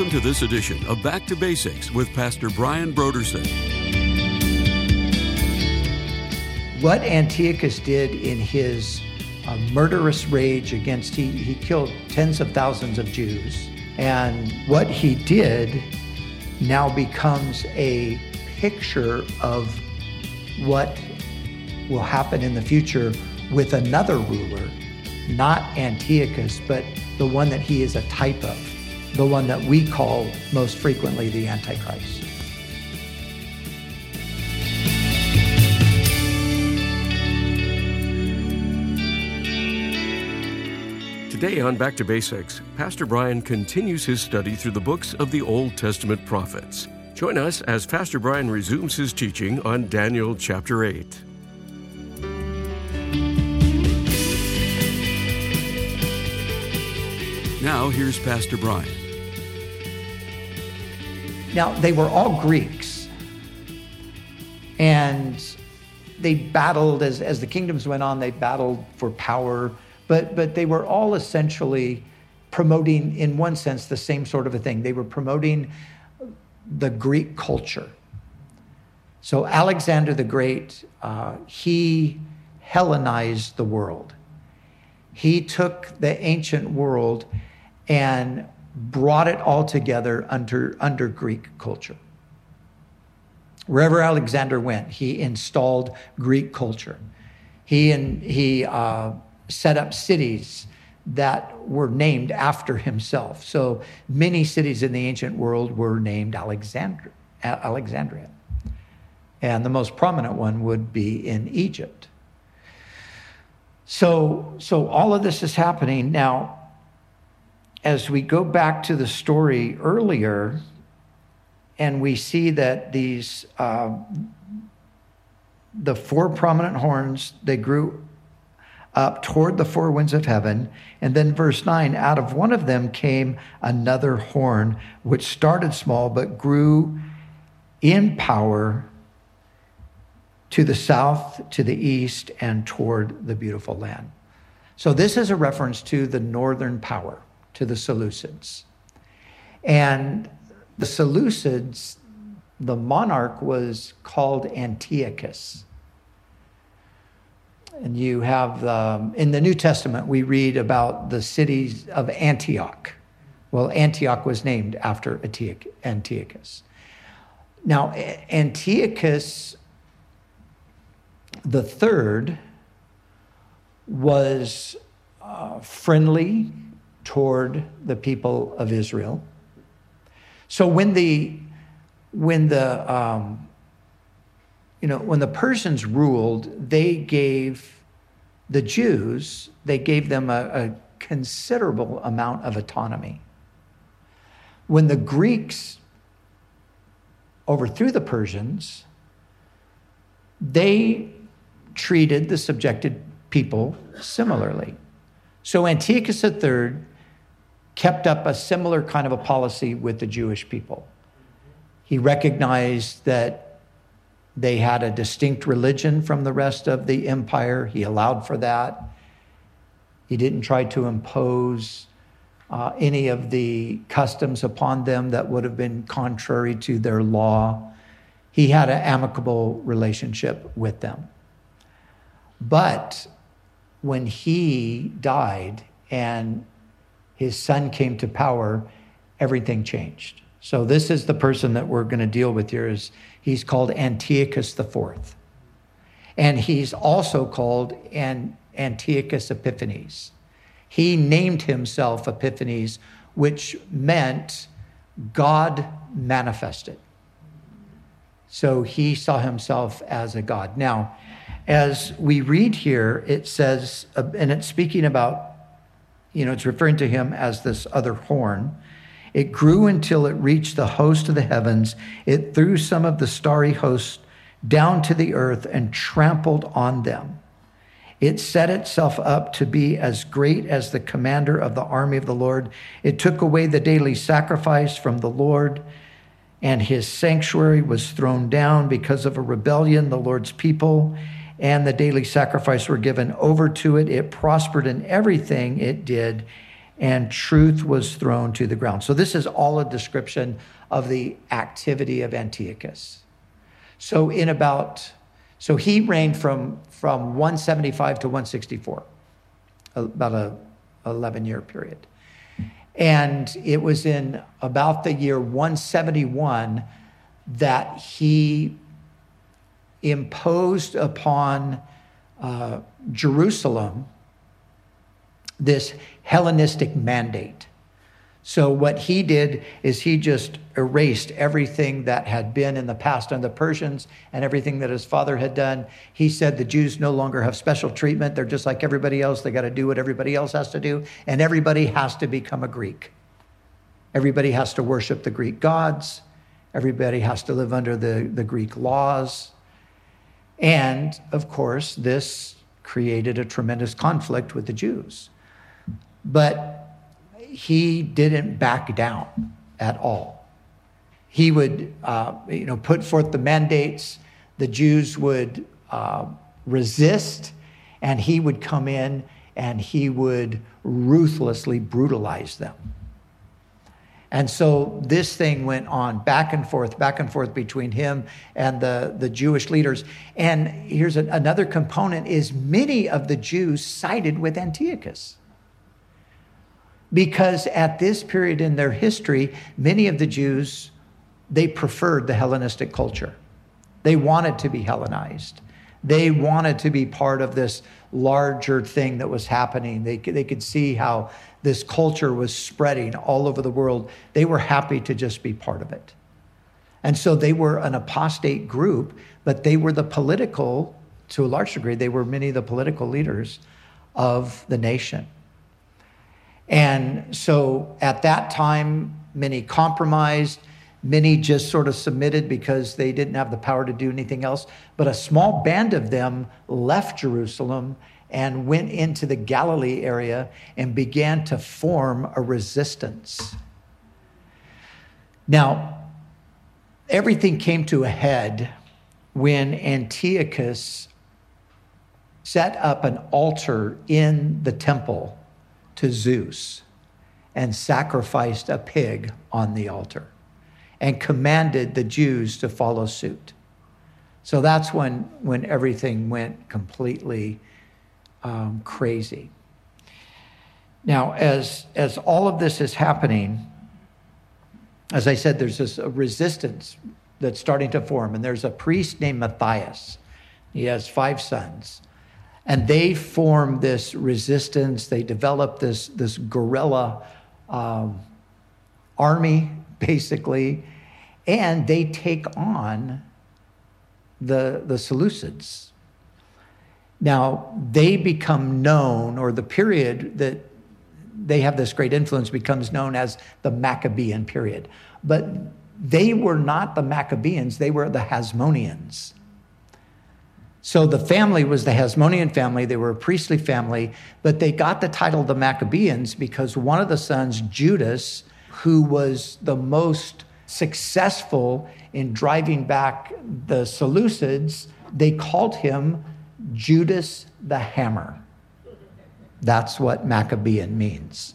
Welcome to this edition of Back to Basics with Pastor Brian Brodersen. What Antiochus did in his uh, murderous rage against, he, he killed tens of thousands of Jews. And what he did now becomes a picture of what will happen in the future with another ruler, not Antiochus, but the one that he is a type of the one that we call most frequently the Antichrist. Today on Back to Basics, Pastor Brian continues his study through the books of the Old Testament prophets. Join us as Pastor Brian resumes his teaching on Daniel chapter 8. Now, here's Pastor Brian. Now, they were all Greeks. And they battled, as, as the kingdoms went on, they battled for power. But, but they were all essentially promoting, in one sense, the same sort of a thing. They were promoting the Greek culture. So, Alexander the Great, uh, he Hellenized the world. He took the ancient world and brought it all together under, under Greek culture. Wherever Alexander went, he installed Greek culture. He, and, he uh, set up cities that were named after himself. So many cities in the ancient world were named Alexandria. Alexandria. And the most prominent one would be in Egypt. So, so all of this is happening. Now, as we go back to the story earlier, and we see that these uh, the four prominent horns they grew up toward the four winds of heaven. And then verse 9 out of one of them came another horn which started small but grew in power to the south to the east and toward the beautiful land. So this is a reference to the northern power to the Seleucids. And the Seleucids, the monarch was called Antiochus. And you have, um, in the New Testament, we read about the cities of Antioch. Well, Antioch was named after Antiochus. Now, Antiochus the third was uh, friendly toward the people of Israel. So when the when the um, you know when the Persians ruled, they gave the Jews they gave them a, a considerable amount of autonomy. When the Greeks overthrew the Persians, they treated the subjected people similarly. So Antiochus III kept up a similar kind of a policy with the Jewish people. He recognized that they had a distinct religion from the rest of the empire. He allowed for that. He didn't try to impose uh, any of the customs upon them that would have been contrary to their law. He had an amicable relationship with them. But when he died and his son came to power, everything changed. So this is the person that we're going to deal with here. Is he's called Antiochus IV, and he's also called An- Antiochus Epiphanes. He named himself Epiphanes, which meant God manifested. So he saw himself as a God. Now, as we read here, it says, uh, and it's speaking about you know, it's referring to him as this other horn. It grew until it reached the host of the heavens. It threw some of the starry host down to the earth and trampled on them. It set itself up to be as great as the commander of the army of the Lord. It took away the daily sacrifice from the Lord, and his sanctuary was thrown down because of a rebellion, the Lord's people and the daily sacrifice were given over to it. It prospered in everything it did, and truth was thrown to the ground. So, this is all a description of the activity of Antiochus. So, in about, so he reigned from, from 175 to 164, about a 11 year period. And it was in about the year 171 that he imposed upon uh, Jerusalem this Hellenistic mandate. So, what he did is he just erased everything that had been in the past on the Persians and everything that his father had done. He said the Jews no longer have special treatment. They're just like everybody else. They got to do what everybody else has to do. And everybody has to become a Greek. Everybody has to worship the Greek gods. Everybody has to live under the, the Greek laws. And of course, this created a tremendous conflict with the Jews. But he didn't back down at all. He would, uh, you know, put forth the mandates. The Jews would uh, resist, and he would come in and he would ruthlessly brutalize them. And so this thing went on back and forth, back and forth between him and the, the Jewish leaders. And here's another component is many of the Jews sided with Antiochus. Because at this period in their history, many of the Jews, they preferred the Hellenistic culture. They wanted to be Hellenized. They wanted to be part of this larger thing that was happening. They, they could see how this culture was spreading all over the world. They were happy to just be part of it. And so they were an apostate group, but they were the political, to a large degree, they were many of the political leaders of the nation. And so at that time, many compromised, many just sort of submitted because they didn't have the power to do anything else. But a small band of them left Jerusalem and went into the Galilee area and began to form a resistance. Now, everything came to a head when Antiochus set up an altar in the temple to Zeus and sacrificed a pig on the altar and commanded the Jews to follow suit. So that's when, when everything went completely um, crazy. Now, as, as all of this is happening, as I said, there's this resistance that's starting to form, and there's a priest named Matthias. He has five sons. And they form this resistance. They develop this, this guerrilla um, army, basically, and they take on the, the Seleucids. Now, they become known, or the period that they have this great influence becomes known as the Maccabean period. But they were not the Maccabeans, they were the Hasmoneans. So the family was the Hasmonean family. They were a priestly family, but they got the title the Maccabeans because one of the sons, Judas, who was the most successful in driving back the Seleucids, they called him Judas the Hammer. That's what Maccabean means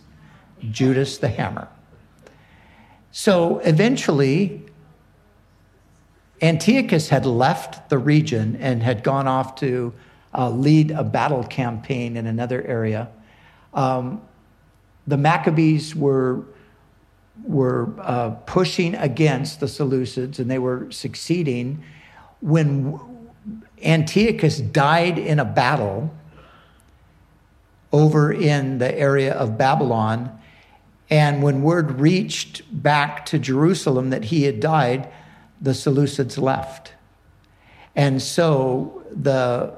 Judas the Hammer. So eventually, Antiochus had left the region and had gone off to uh, lead a battle campaign in another area. Um, the Maccabees were, were uh, pushing against the Seleucids and they were succeeding when Antiochus died in a battle over in the area of Babylon. And when word reached back to Jerusalem that he had died, the Seleucids left. And so the,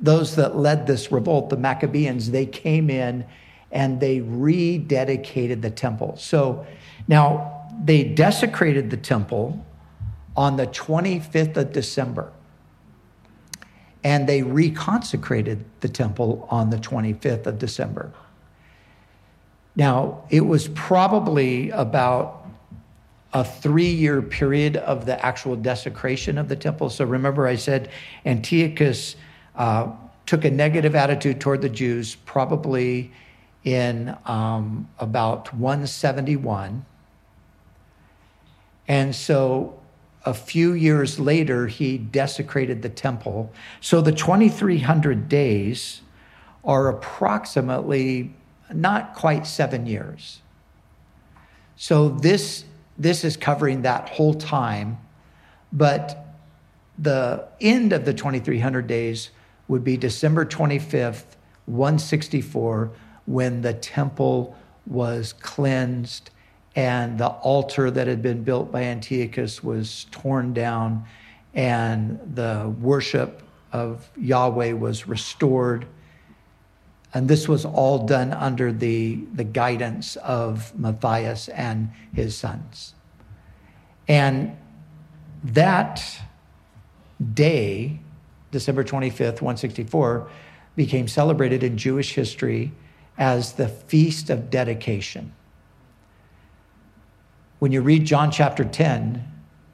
those that led this revolt, the Maccabeans, they came in and they rededicated the temple. So now they desecrated the temple on the 25th of December and they reconsecrated the temple on the 25th of December. Now, it was probably about a three year period of the actual desecration of the temple. So remember, I said Antiochus uh, took a negative attitude toward the Jews, probably in um, about 171. And so a few years later, he desecrated the temple. So the 2300 days are approximately not quite seven years. So this, this is covering that whole time, but the end of the 2300 days would be December 25th, 164, when the temple was cleansed and the altar that had been built by Antiochus was torn down and the worship of Yahweh was restored. And this was all done under the, the guidance of Matthias and his sons. And that day, December 25th, 164, became celebrated in Jewish history as the Feast of Dedication. When you read John chapter 10,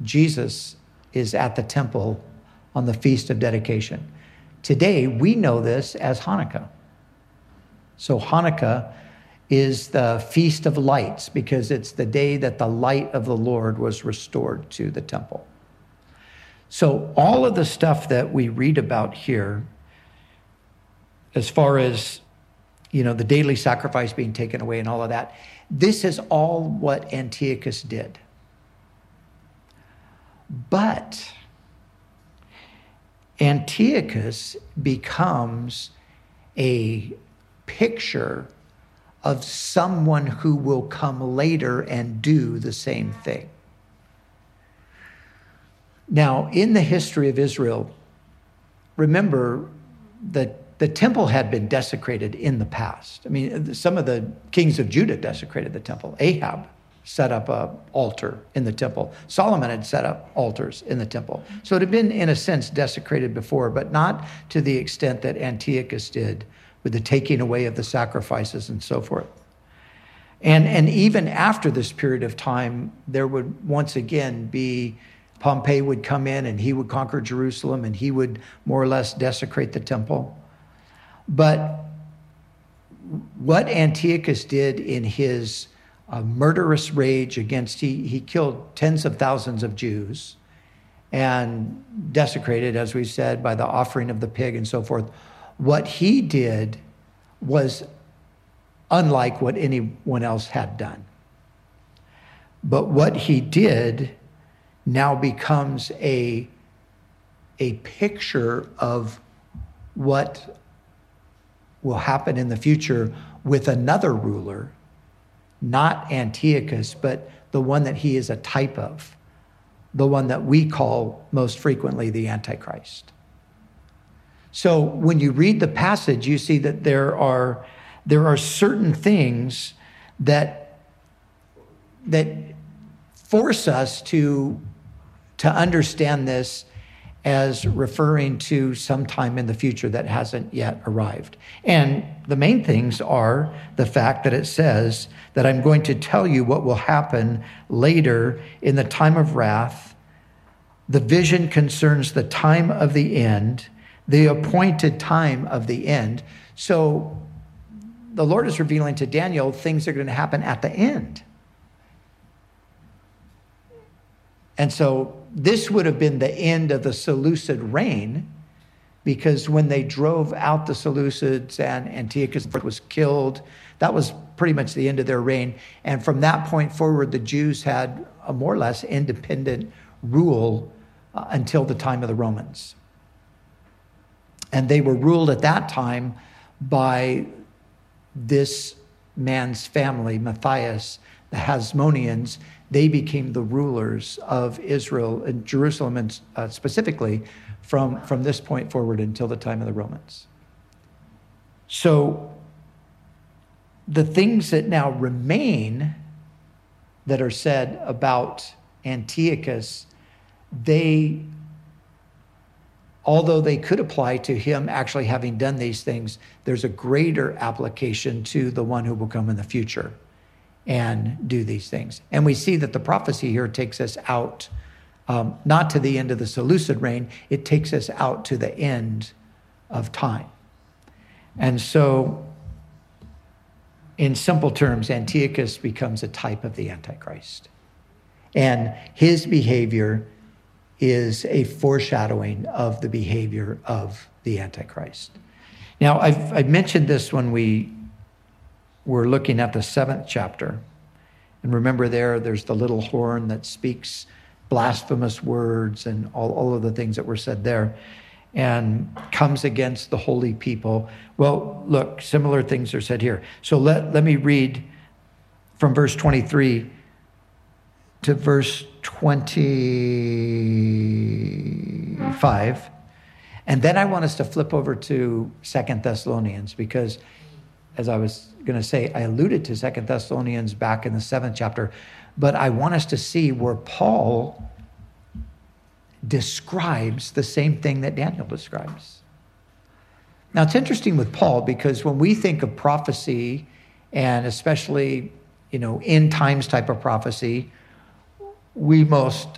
Jesus is at the temple on the Feast of Dedication. Today, we know this as Hanukkah. So, Hanukkah is the Feast of Lights because it's the day that the light of the Lord was restored to the temple. So, all of the stuff that we read about here, as far as you know, the daily sacrifice being taken away and all of that. This is all what Antiochus did. But Antiochus becomes a picture of someone who will come later and do the same thing. Now, in the history of Israel, remember that the temple had been desecrated in the past. I mean, some of the kings of Judah desecrated the temple. Ahab set up a altar in the temple. Solomon had set up altars in the temple. So it had been, in a sense, desecrated before, but not to the extent that Antiochus did with the taking away of the sacrifices and so forth. And, and even after this period of time, there would once again be Pompey would come in and he would conquer Jerusalem and he would more or less desecrate the temple. But what Antiochus did in his uh, murderous rage against, he, he killed tens of thousands of Jews and desecrated, as we said, by the offering of the pig and so forth. What he did was unlike what anyone else had done. But what he did now becomes a, a picture of what will happen in the future with another ruler, not Antiochus, but the one that he is a type of, the one that we call most frequently the Antichrist. So when you read the passage, you see that there are, there are certain things that, that force us to, to understand this as referring to some time in the future that hasn't yet arrived. And the main things are the fact that it says that I'm going to tell you what will happen later in the time of wrath. The vision concerns the time of the end, the appointed time of the end. So the Lord is revealing to Daniel things that are going to happen at the end. And so this would have been the end of the Seleucid reign because when they drove out the Seleucids and Antiochus IV was killed, that was pretty much the end of their reign. And from that point forward, the Jews had a more or less independent rule uh, until the time of the Romans. And they were ruled at that time by this man's family, Matthias, the Hasmoneans, they became the rulers of Israel and Jerusalem, and uh, specifically from, from this point forward until the time of the Romans. So, the things that now remain that are said about Antiochus, they, although they could apply to him actually having done these things, there's a greater application to the one who will come in the future and do these things. And we see that the prophecy here takes us out, um, not to the end of the Seleucid reign, it takes us out to the end of time. And so in simple terms, Antiochus becomes a type of the Antichrist. And his behavior is a foreshadowing of the behavior of the Antichrist. Now, I've, I've mentioned this when we were looking at the seventh chapter. And remember, there, there's the little horn that speaks blasphemous words and all, all of the things that were said there and comes against the holy people. Well, look, similar things are said here. So let, let me read from verse 23 to verse 25. And then I want us to flip over to Second Thessalonians because, as I was going to say, I alluded to Second Thessalonians back in the seventh chapter, but I want us to see where Paul describes the same thing that Daniel describes. Now, it's interesting with Paul because when we think of prophecy, and especially, you know, end times type of prophecy, we most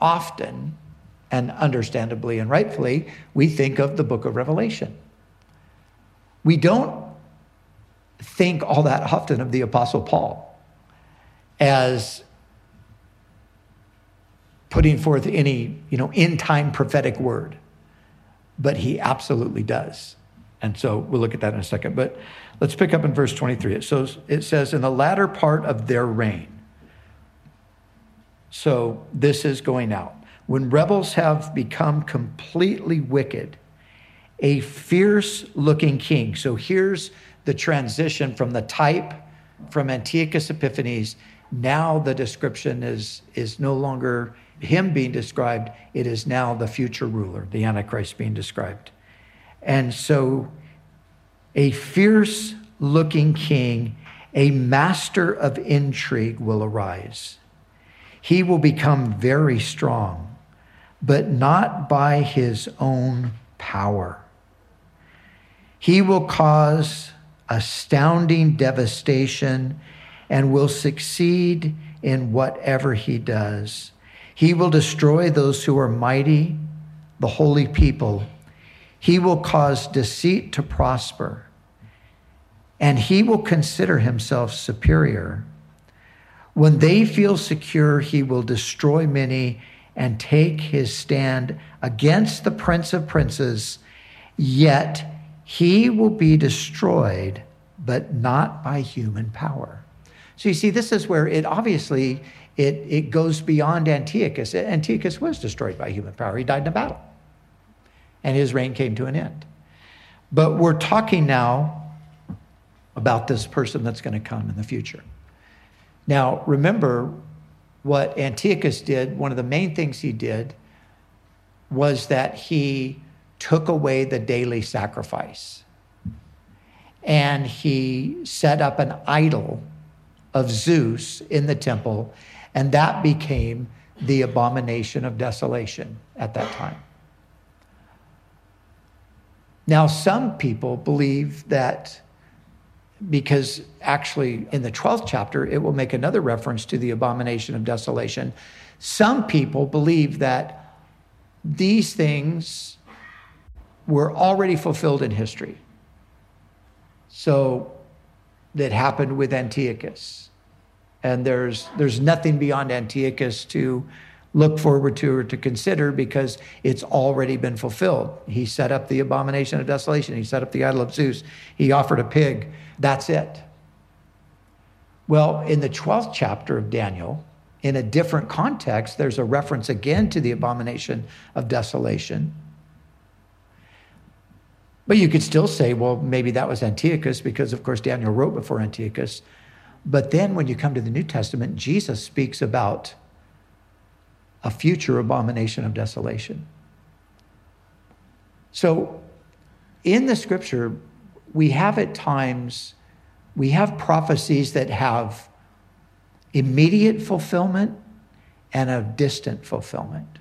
often and understandably and rightfully, we think of the book of Revelation. We don't think all that often of the Apostle Paul as putting forth any, you know, in time prophetic word. But he absolutely does. And so we'll look at that in a second. But let's pick up in verse 23. It says, it says, in the latter part of their reign. So this is going out. When rebels have become completely wicked, a fierce looking king. So here's the transition from the type from Antiochus Epiphanes. Now the description is, is no longer him being described, it is now the future ruler, the Antichrist being described. And so, a fierce looking king, a master of intrigue will arise. He will become very strong, but not by his own power. He will cause astounding devastation and will succeed in whatever he does. He will destroy those who are mighty, the holy people. He will cause deceit to prosper, and he will consider himself superior. When they feel secure, he will destroy many and take his stand against the prince of princes, yet he will be destroyed, but not by human power. So you see, this is where it obviously it, it goes beyond Antiochus. Antiochus was destroyed by human power. He died in a battle. And his reign came to an end. But we're talking now about this person that's going to come in the future. Now, remember what Antiochus did, one of the main things he did was that he took away the daily sacrifice and he set up an idol of Zeus in the temple and that became the abomination of desolation at that time. Now, some people believe that because actually in the 12th chapter, it will make another reference to the abomination of desolation. Some people believe that these things were already fulfilled in history. So, that happened with Antiochus and there's there's nothing beyond Antiochus to look forward to or to consider because it's already been fulfilled. He set up the abomination of desolation. He set up the idol of Zeus. He offered a pig. That's it. Well, in the 12th chapter of Daniel, in a different context, there's a reference again to the abomination of desolation. But you could still say, well, maybe that was Antiochus because, of course, Daniel wrote before Antiochus. But then when you come to the New Testament, Jesus speaks about a future abomination of desolation. So in the scripture, we have at times, we have prophecies that have immediate fulfillment and a distant fulfillment.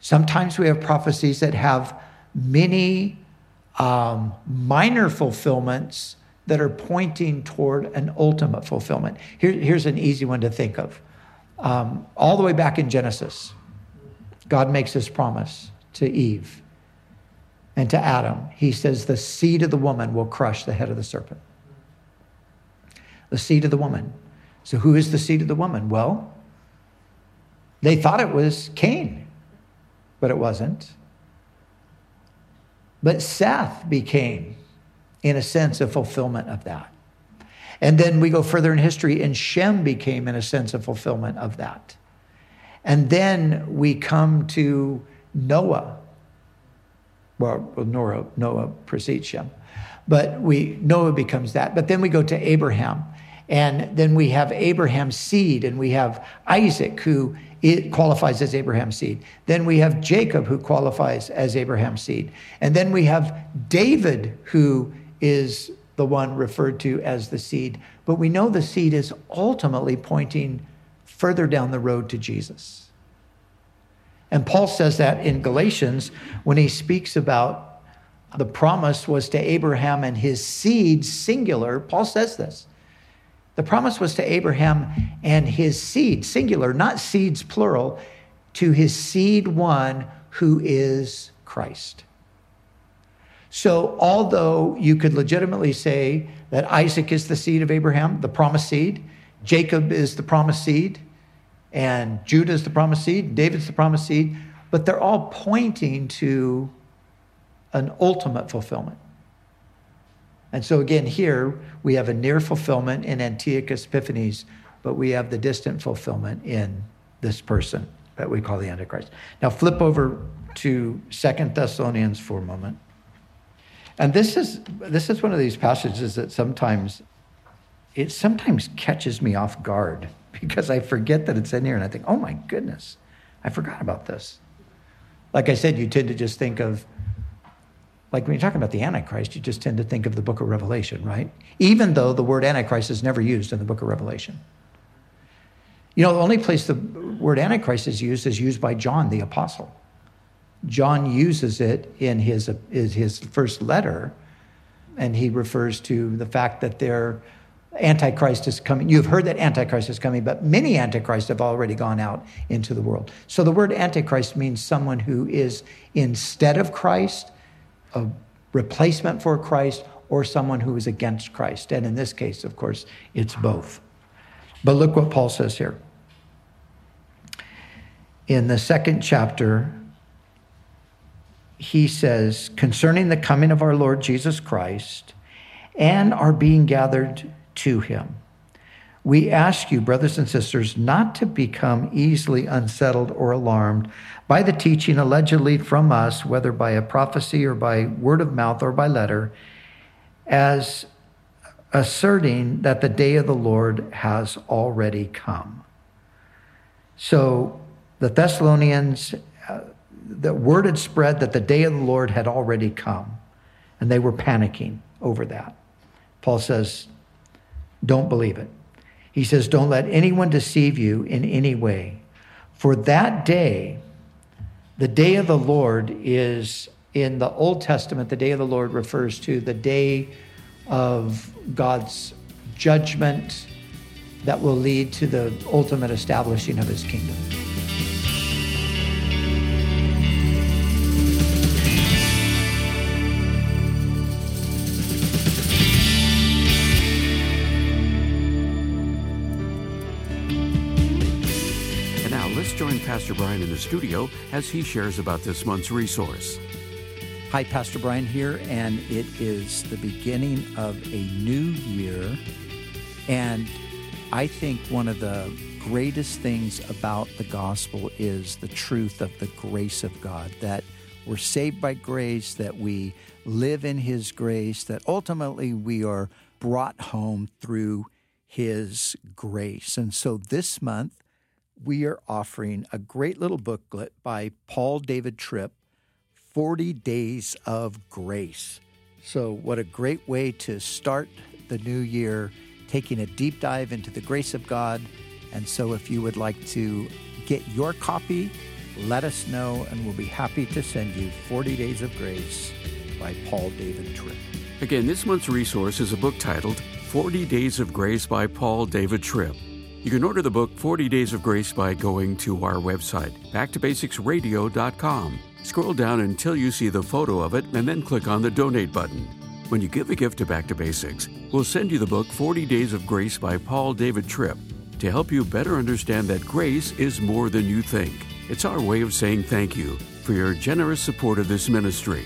Sometimes we have prophecies that have many um, minor fulfillments that are pointing toward an ultimate fulfillment. Here, here's an easy one to think of. Um, all the way back in Genesis, God makes this promise to Eve and to Adam. He says, The seed of the woman will crush the head of the serpent. The seed of the woman. So, who is the seed of the woman? Well, they thought it was Cain, but it wasn't. But Seth became, in a sense, a fulfillment of that. And then we go further in history, and Shem became, in a sense, a fulfillment of that. And then we come to Noah. Well, Noah, Noah precedes Shem. But we Noah becomes that. But then we go to Abraham. And then we have Abraham's seed, and we have Isaac, who it qualifies as Abraham's seed. Then we have Jacob, who qualifies as Abraham's seed. And then we have David, who is the one referred to as the seed. But we know the seed is ultimately pointing further down the road to Jesus. And Paul says that in Galatians when he speaks about the promise was to Abraham and his seed, singular. Paul says this. The promise was to Abraham and his seed, singular, not seeds, plural, to his seed one who is Christ. So, although you could legitimately say that Isaac is the seed of Abraham, the promised seed, Jacob is the promised seed, and Judah is the promised seed, David's the promised seed, but they're all pointing to an ultimate fulfillment. And so, again, here we have a near fulfillment in Antiochus Epiphanes, but we have the distant fulfillment in this person that we call the Antichrist. Now, flip over to Second Thessalonians for a moment. And this is, this is one of these passages that sometimes, it sometimes catches me off guard because I forget that it's in here and I think, oh my goodness, I forgot about this. Like I said, you tend to just think of like when you're talking about the Antichrist, you just tend to think of the book of Revelation, right? Even though the word Antichrist is never used in the book of Revelation. You know, the only place the word Antichrist is used is used by John the Apostle. John uses it in his, his first letter, and he refers to the fact that there Antichrist is coming. You've heard that Antichrist is coming, but many Antichrists have already gone out into the world. So the word Antichrist means someone who is instead of Christ a replacement for Christ or someone who is against Christ. And in this case, of course, it's both. But look what Paul says here. In the second chapter, he says, concerning the coming of our Lord Jesus Christ and our being gathered to him. We ask you, brothers and sisters, not to become easily unsettled or alarmed by the teaching allegedly from us, whether by a prophecy or by word of mouth or by letter, as asserting that the day of the Lord has already come. So the Thessalonians, uh, the word had spread that the day of the Lord had already come, and they were panicking over that. Paul says, Don't believe it. He says, Don't let anyone deceive you in any way. For that day, the day of the Lord is in the Old Testament, the day of the Lord refers to the day of God's judgment that will lead to the ultimate establishing of his kingdom. Pastor Brian in the studio as he shares about this month's resource. Hi, Pastor Brian here, and it is the beginning of a new year. And I think one of the greatest things about the gospel is the truth of the grace of God that we're saved by grace, that we live in His grace, that ultimately we are brought home through His grace. And so this month, we are offering a great little booklet by Paul David Tripp 40 Days of Grace. So, what a great way to start the new year, taking a deep dive into the grace of God. And so, if you would like to get your copy, let us know, and we'll be happy to send you 40 Days of Grace by Paul David Tripp. Again, this month's resource is a book titled 40 Days of Grace by Paul David Tripp. You can order the book 40 Days of Grace by going to our website, backtobasicsradio.com. Scroll down until you see the photo of it and then click on the donate button. When you give a gift to Back to Basics, we'll send you the book 40 Days of Grace by Paul David Tripp to help you better understand that grace is more than you think. It's our way of saying thank you for your generous support of this ministry.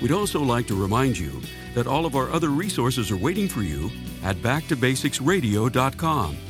We'd also like to remind you that all of our other resources are waiting for you at backtobasicsradio.com